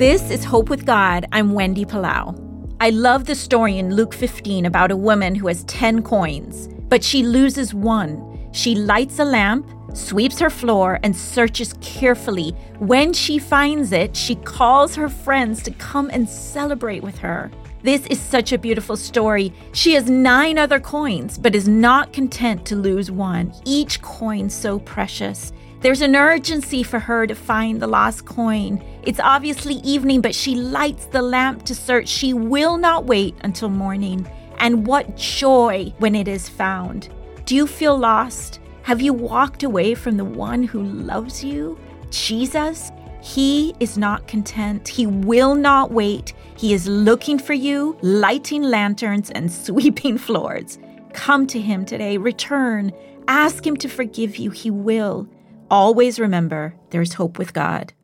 This is Hope with God. I'm Wendy Palau. I love the story in Luke 15 about a woman who has 10 coins, but she loses one. She lights a lamp, sweeps her floor, and searches carefully. When she finds it, she calls her friends to come and celebrate with her. This is such a beautiful story. She has nine other coins, but is not content to lose one, each coin so precious. There's an urgency for her to find the lost coin. It's obviously evening, but she lights the lamp to search. She will not wait until morning. And what joy when it is found. Do you feel lost? Have you walked away from the one who loves you? Jesus? He is not content. He will not wait. He is looking for you, lighting lanterns and sweeping floors. Come to Him today. Return. Ask Him to forgive you. He will. Always remember there's hope with God.